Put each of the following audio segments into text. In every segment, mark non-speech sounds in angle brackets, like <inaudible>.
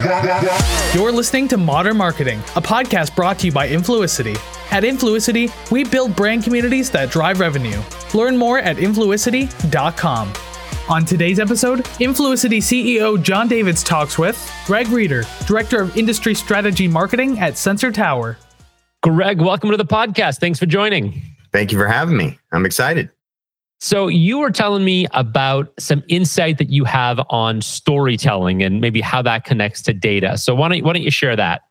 You're listening to Modern Marketing, a podcast brought to you by Influicity. At Influicity, we build brand communities that drive revenue. Learn more at influicity.com. On today's episode, Influicity CEO Jon Davids talks with Greg Reeder, Director of Industry Strategy Marketing at Sensor Tower. Greg, welcome to the podcast. Thanks for joining. Thank you for having me. I'm excited. So, you were telling me about some insight that you have on storytelling and maybe how that connects to data. So, why don't, why don't you share that?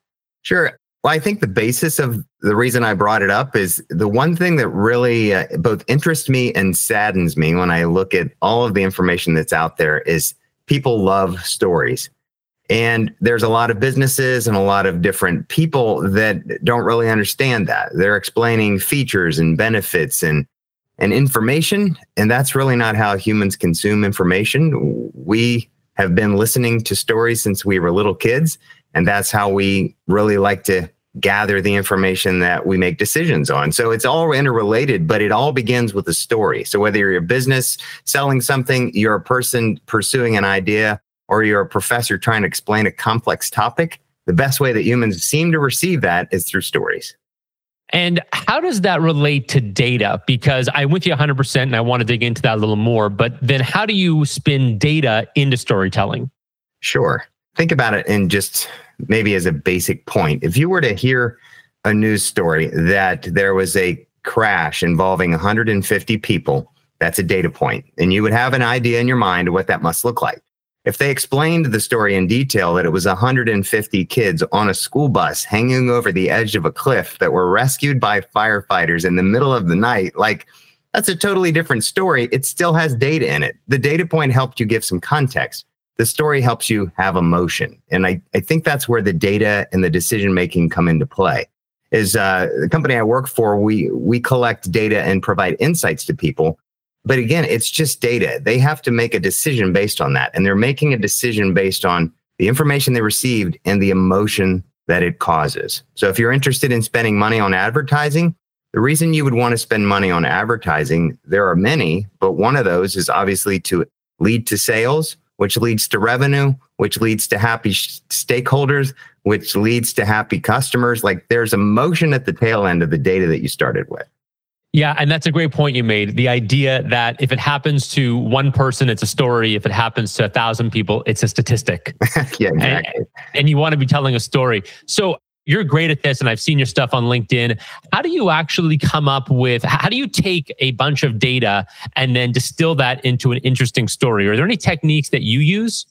Sure. Well, I think the basis of the reason I brought it up is the one thing that really uh, both interests me and saddens me when I look at all of the information that's out there is people love stories. And there's a lot of businesses and a lot of different people that don't really understand that. They're explaining features and benefits and and information. And that's really not how humans consume information. We have been listening to stories since we were little kids. And that's how we really like to gather the information that we make decisions on. So it's all interrelated, but it all begins with a story. So whether you're a business selling something, you're a person pursuing an idea, or you're a professor trying to explain a complex topic, the best way that humans seem to receive that is through stories. And how does that relate to data? Because I'm with you 100% and I want to dig into that a little more. But then how do you spin data into storytelling? Sure. Think about it in just maybe as a basic point. If you were to hear a news story that there was a crash involving 150 people, that's a data point, and you would have an idea in your mind of what that must look like. If they explained the story in detail that it was 150 kids on a school bus hanging over the edge of a cliff that were rescued by firefighters in the middle of the night, like that's a totally different story. It still has data in it. The data point helped you give some context. The story helps you have emotion. And I, I think that's where the data and the decision making come into play. Is uh, the company I work for, we we collect data and provide insights to people but again, it's just data. They have to make a decision based on that. And they're making a decision based on the information they received and the emotion that it causes. So if you're interested in spending money on advertising, the reason you would want to spend money on advertising, there are many, but one of those is obviously to lead to sales, which leads to revenue, which leads to happy stakeholders, which leads to happy customers. Like there's emotion at the tail end of the data that you started with. Yeah, and that's a great point you made. The idea that if it happens to one person, it's a story. If it happens to a thousand people, it's a statistic. <laughs> yeah, exactly. And, and you want to be telling a story. So you're great at this, and I've seen your stuff on LinkedIn. How do you actually come up with, how do you take a bunch of data and then distill that into an interesting story? Are there any techniques that you use?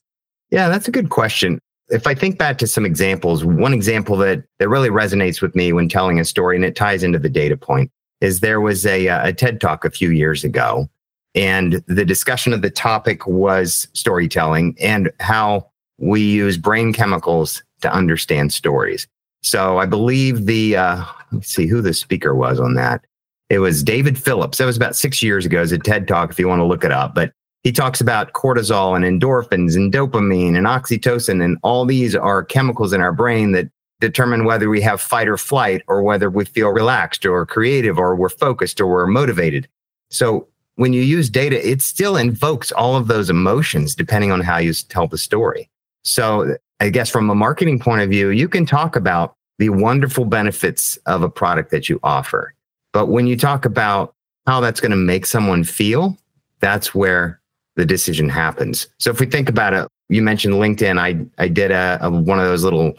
Yeah, that's a good question. If I think back to some examples, one example that, that really resonates with me when telling a story, and it ties into the data point, is there was a, uh, a TED talk a few years ago, and the discussion of the topic was storytelling and how we use brain chemicals to understand stories. So I believe the uh, let's see who the speaker was on that. It was David Phillips. That was about six years ago. It's a TED talk if you want to look it up. But he talks about cortisol and endorphins and dopamine and oxytocin, and all these are chemicals in our brain that determine whether we have fight or flight or whether we feel relaxed or creative or we're focused or we're motivated. So when you use data, it still invokes all of those emotions depending on how you tell the story. So I guess from a marketing point of view, you can talk about the wonderful benefits of a product that you offer. But when you talk about how that's going to make someone feel, that's where the decision happens. So if we think about it, you mentioned LinkedIn. I, I did a, a one of those little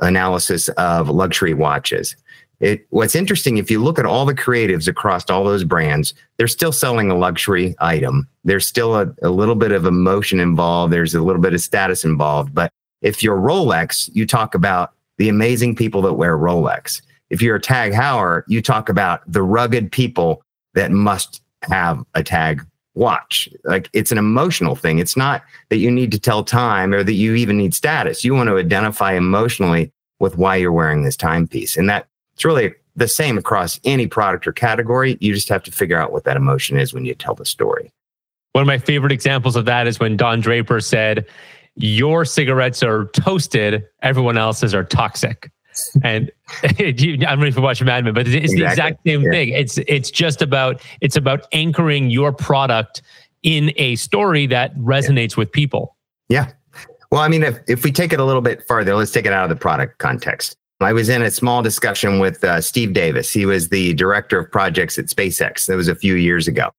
analysis of luxury watches. It, what's interesting, if you look at all the creatives across all those brands, they're still selling a luxury item. There's still a, a little bit of emotion involved. There's a little bit of status involved. But if you're Rolex, you talk about the amazing people that wear Rolex. If you're a Tag Heuer, you talk about the rugged people that must have a Tag watch. Like it's an emotional thing. It's not that you need to tell time or that you even need status. You want to identify emotionally with why you're wearing this timepiece. And that it's really the same across any product or category. You just have to figure out what that emotion is when you tell the story. One of my favorite examples of that is when Don Draper said, Your cigarettes are toasted, everyone else's are toxic and I don't know if you watch Mad Men, but it's exactly. the exact same yeah. thing. It's it's just about it's about anchoring your product in a story that resonates yeah. with people. Yeah. Well, I mean, if, if we take it a little bit farther, let's take it out of the product context. I was in a small discussion with uh, Steve Davis. He was the director of projects at SpaceX. That was a few years ago.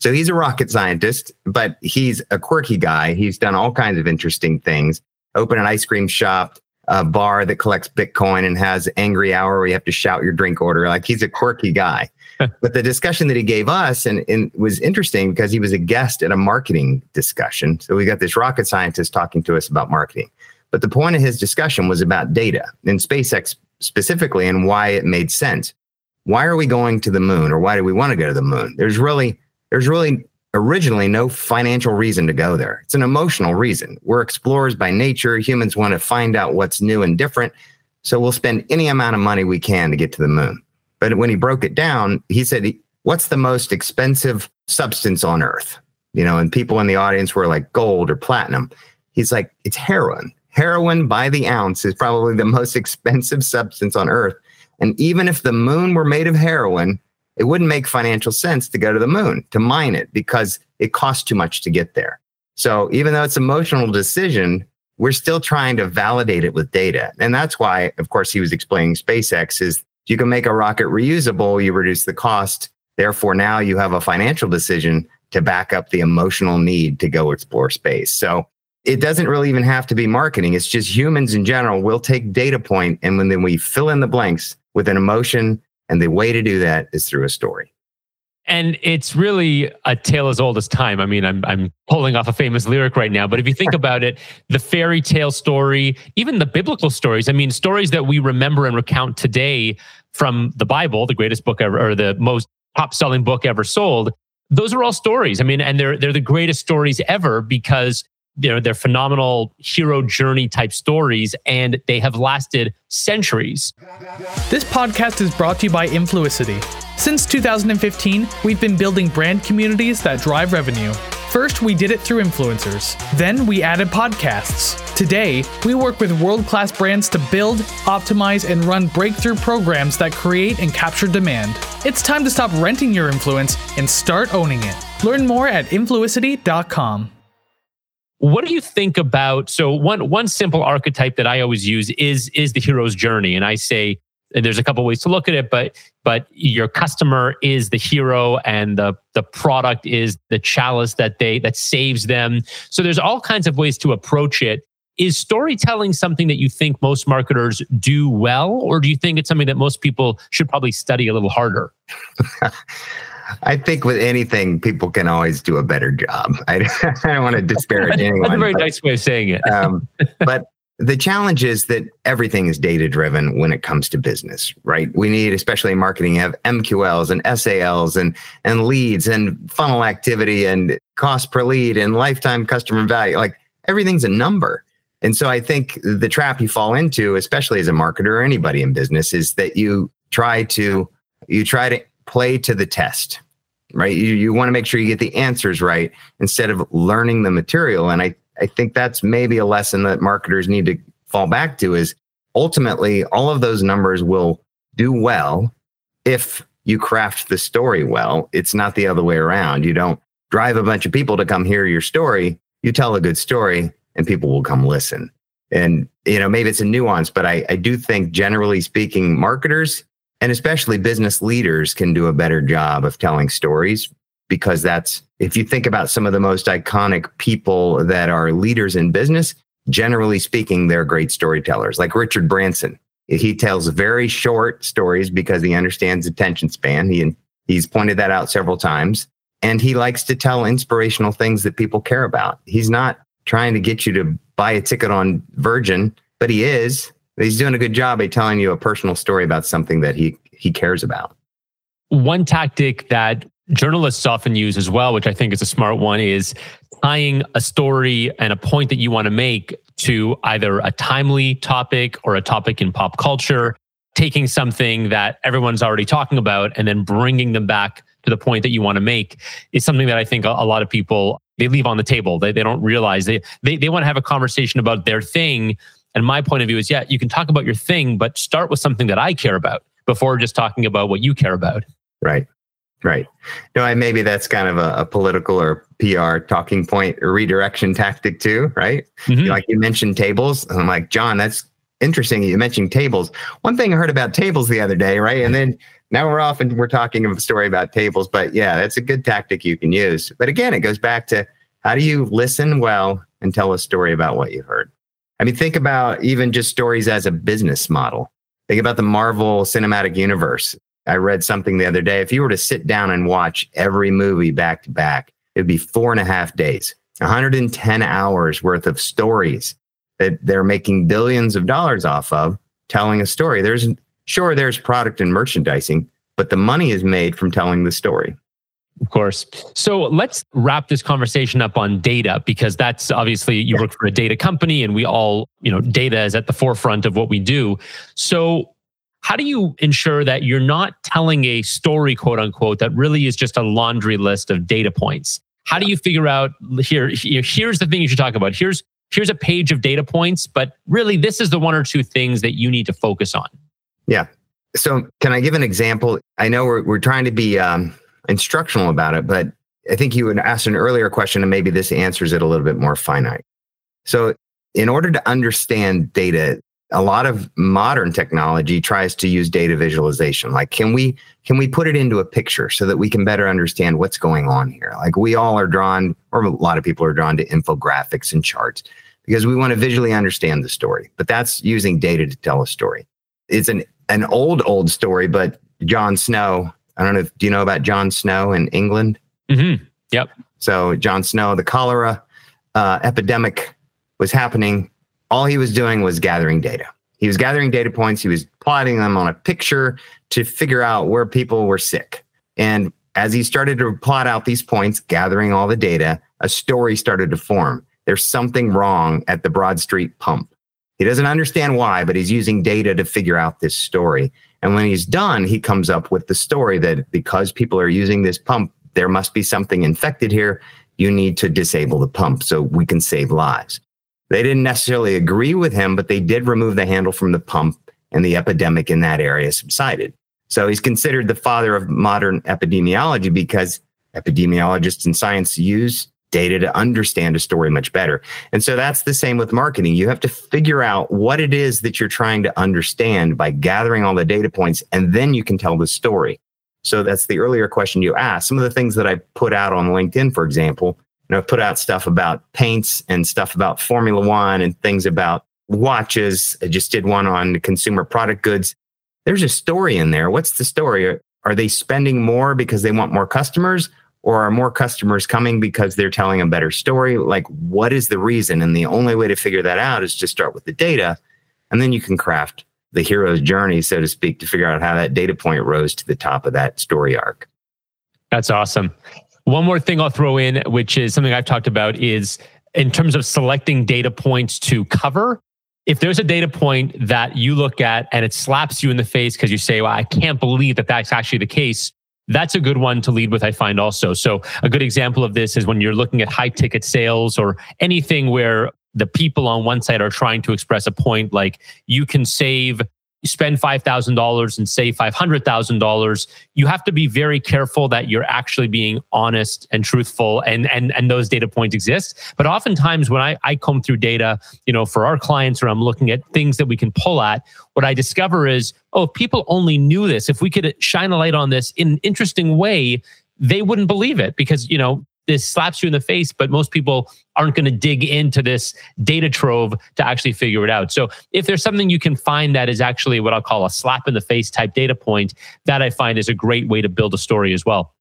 So he's a rocket scientist, but he's a quirky guy. He's done all kinds of interesting things. Open an ice cream shop, a bar that collects Bitcoin and has angry hour where you have to shout your drink order. Like he's a quirky guy. <laughs> but the discussion that he gave us and, and was interesting because he was a guest at a marketing discussion. So we got this rocket scientist talking to us about marketing. But the point of his discussion was about data and SpaceX specifically and why it made sense. Why are we going to the moon or why do we want to go to the moon? There's really there's really originally no financial reason to go there. It's an emotional reason. We're explorers by nature. Humans want to find out what's new and different. So we'll spend any amount of money we can to get to the moon. But when he broke it down, he said, What's the most expensive substance on earth? You know, and people in the audience were like gold or platinum. He's like, It's heroin. Heroin by the ounce is probably the most <laughs> expensive substance on earth. And even if the moon were made of heroin, it wouldn't make financial sense to go to the moon to mine it because it costs too much to get there. So even though it's an emotional decision, we're still trying to validate it with data. And that's why, of course, he was explaining SpaceX is you can make a rocket reusable, you reduce the cost. Therefore, now you have a financial decision to back up the emotional need to go explore space. So it doesn't really even have to be marketing. It's just humans in general will take data point and when then we fill in the blanks with an emotion and the way to do that is through a story. And it's really a tale as old as time. I mean, I'm I'm pulling off a famous lyric right now, but if you think <laughs> about it, the fairy tale story, even the biblical stories, I mean, stories that we remember and recount today from the Bible, the greatest book ever, or the most top selling book ever sold, those are all stories. I mean, and they're they're the greatest stories ever because you know they're phenomenal hero journey type stories and they have lasted centuries. This podcast is brought to you by influicity since 2015 we've been building brand communities that drive revenue. First we did it through influencers. Then we added podcasts. Today we work with world-class brands to build optimize and run breakthrough programs that create and capture demand. It's time to stop renting your influence and start owning it. Learn more at influicity.com what do you think about so one one simple archetype that I always use is is the hero's journey. And I say there's a couple ways to look at it but but your customer is the hero and the the product is the chalice that they that saves them. So there's all kinds of ways to approach it. Is storytelling something that you think most marketers do well or do you think it's something that most people should probably study a little harder <laughs> I think with anything, people can always do a better job. I, <laughs> I don't want to disparage anyone. That's a very but, nice way of saying it. um, but the challenge is that everything is data driven when it comes to business, right? We need, especially in marketing, have MQLs and SALs and and leads and funnel activity and cost per lead and lifetime customer value. Like everything's a number. And so I think the trap you fall into, especially as a marketer or anybody in business, is that you try to you try to play to the test, right? You, you want to make sure you get the answers right instead of learning the material. And I, I think that's maybe a lesson that marketers need to fall back to is ultimately all of those numbers will do well if you craft the story well. It's not the other way around. You don't drive a bunch of people to come hear your story. You tell a good story and people will come listen. And, you know, maybe it's a nuance, but I, I do think generally speaking, marketers and especially business leaders can do a better job of telling stories because that's if you think about some of the most iconic people that are leaders in business generally speaking they're great storytellers like richard branson. He tells very short stories because he understands attention span. He he's pointed that out several times. And he likes to tell inspirational things that people care about. He's not trying to get you to buy a ticket on virgin but he is he's doing a good job at telling you a personal story about something that he he cares about. One tactic that journalists often use as well, which I think is a smart one, is tying a story and a point that you want to make to either a timely topic or a topic in pop culture, taking something that everyone's already talking about and then bringing them back to the point that you want to make is something that I think a, lot of people they leave on the table. They, they don't realize they, they, they want to have a conversation about their thing and my point of view is, yeah, you can talk about your thing, but start with something that I care about before just talking about what you care about. Right. Right. No, I, maybe that's kind of a, a, political or PR talking point or redirection tactic too, right? Mm-hmm. Like you mentioned tables. And I'm like, Jon, that's interesting. You mentioned tables. One thing I heard about tables the other day, right? And then now we're off and we're talking a story about tables. But yeah, that's a good tactic you can use. But again, it goes back to how do you listen well and tell a story about what you heard? I mean, think about even just stories as a business model. Think about the Marvel Cinematic Universe. I read something the other day. If you were to sit down and watch every movie back to back, it'd be four and a half days, 110 hours worth of stories that they're making billions of dollars off of telling a story. There's sure there's product and merchandising, but the money is made from telling the story. Of course. So let's wrap this conversation up on data because that's obviously you work for a data company and we all, you know, data is at the forefront of what we do. So how do you ensure that you're not telling a story, quote unquote, that really is just a laundry list of data points? How do you figure out here, here here's the thing you should talk about. Here's here's a page of data points, but really this is the one or two things that you need to focus on. Yeah. So can I give an example? I know we're we're trying to be um, instructional about it, but I think you would ask an earlier question and maybe this answers it a little bit more finite. So, in order to understand data, a lot of modern technology tries to use data visualization. Like, can we can we put it into a picture so that we can better understand what's going on here? Like, we all are drawn, or a lot of people are drawn to infographics and charts because we want to visually understand the story. But that's using data to tell a story. It's an an old old story, but John Snow I don't know. If, do you know about John Snow in England? Mm-hmm. Yep. So John Snow, the cholera uh, epidemic was happening. All he was doing was gathering data. He was gathering data points. He was plotting them on a picture to figure out where people were sick. And as he started to plot out these points, gathering all the data, a story started to form. There's something wrong at the Broad Street pump. He doesn't understand why, but he's using data to figure out this story. And when he's done, he comes up with the story that because people are using this pump, there must be something infected here. You need to disable the pump so we can save lives. They didn't necessarily agree with him, but they did remove the handle from the pump and the epidemic in that area subsided. So he's considered the father of modern epidemiology because epidemiologists and science use data to understand a story much better. And so that's the same with marketing. You have to figure out what it is that you're trying to understand by gathering all the data points, and then you can tell the story. So that's the earlier question you asked. Some of the things that I put out on LinkedIn, for example, you know, I put out stuff about paints and stuff about Formula One and things about watches. I just did one on consumer product goods. There's a story in there. What's the story? Are they spending more because they want more customers? Or are more customers coming because they're telling a better story? Like, what is the reason? And the only way to figure that out is to start with the data. And then you can craft the hero's journey, so to speak, to figure out how that data point rose to the top of that story arc. That's awesome. One more thing I'll throw in, which is something I've talked about, is in terms of selecting data points to cover. If there's a data point that you look at and it slaps you in the face because you say, well, I can't believe that that's actually the case, that's a good one to lead with, I find also. So, a good example of this is when you're looking at high ticket sales or anything where the people on one side are trying to express a point like you can save spend $5,000 and save $500,000, you have to be very careful that you're actually being honest and truthful and, and, and those data points exist. But oftentimes when I, I comb through data, you know, for our clients or I'm looking at things that we can pull at, what I discover is, oh, if people only knew this, if we could shine a light on this in an interesting way, they wouldn't believe it because, you know, this slaps you in the face, but most people aren't going to dig into this data trove to actually figure it out. So if there's something you can find that is actually what I'll call a slap in the face type data point, that I find is a great way to build a story as well.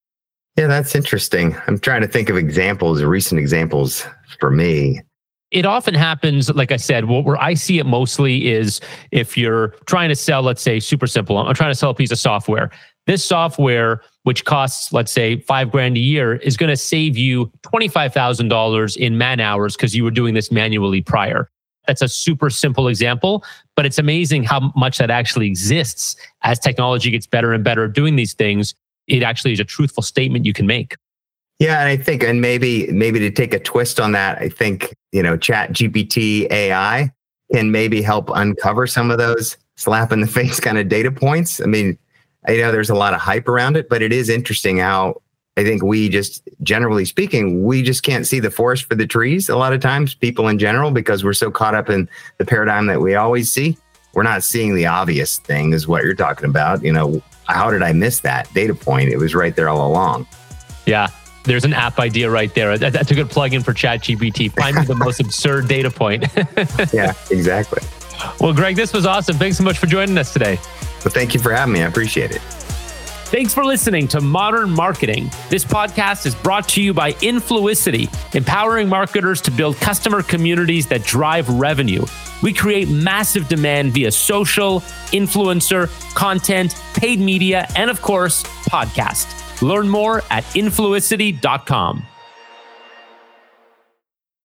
Yeah, that's interesting. I'm trying to think of examples, recent examples for me. It often happens, like I said, where I see it mostly is if you're trying to sell, let's say, super simple, I'm trying to sell a piece of software. This software which costs, let's say, five grand a year, is going to save you $25,000 in man hours because you were doing this manually prior. That's a super simple example, but it's amazing how much that actually exists as technology gets better and better at doing these things. It actually is a truthful statement you can make. Yeah, and I think, and maybe maybe to take a twist on that, I think you know, Chat GPT AI can maybe help uncover some of those slap in the <laughs> face kind of data points. I mean, I know there's a lot of hype around it, but it is interesting how I think we just, generally speaking, we just can't see the forest for the trees a lot of times, people in general, because we're so caught up in the paradigm that we always see. We're not seeing the obvious thing, is what you're talking about. You know, how did I miss that data point? It was right there all along. Yeah. There's an app idea right there. That's a good plug-in for ChatGPT. Find me the most absurd data point. <laughs> yeah, exactly. Well, Greg, this was awesome. Thanks so much for joining us today. Well, thank you for having me. I appreciate it. Thanks for listening to Modern Marketing. This podcast is brought to you by Influicity, empowering marketers to build customer communities that drive revenue. We create massive demand via social, influencer, content, paid media, and of course, podcast. Learn more at influicity.com.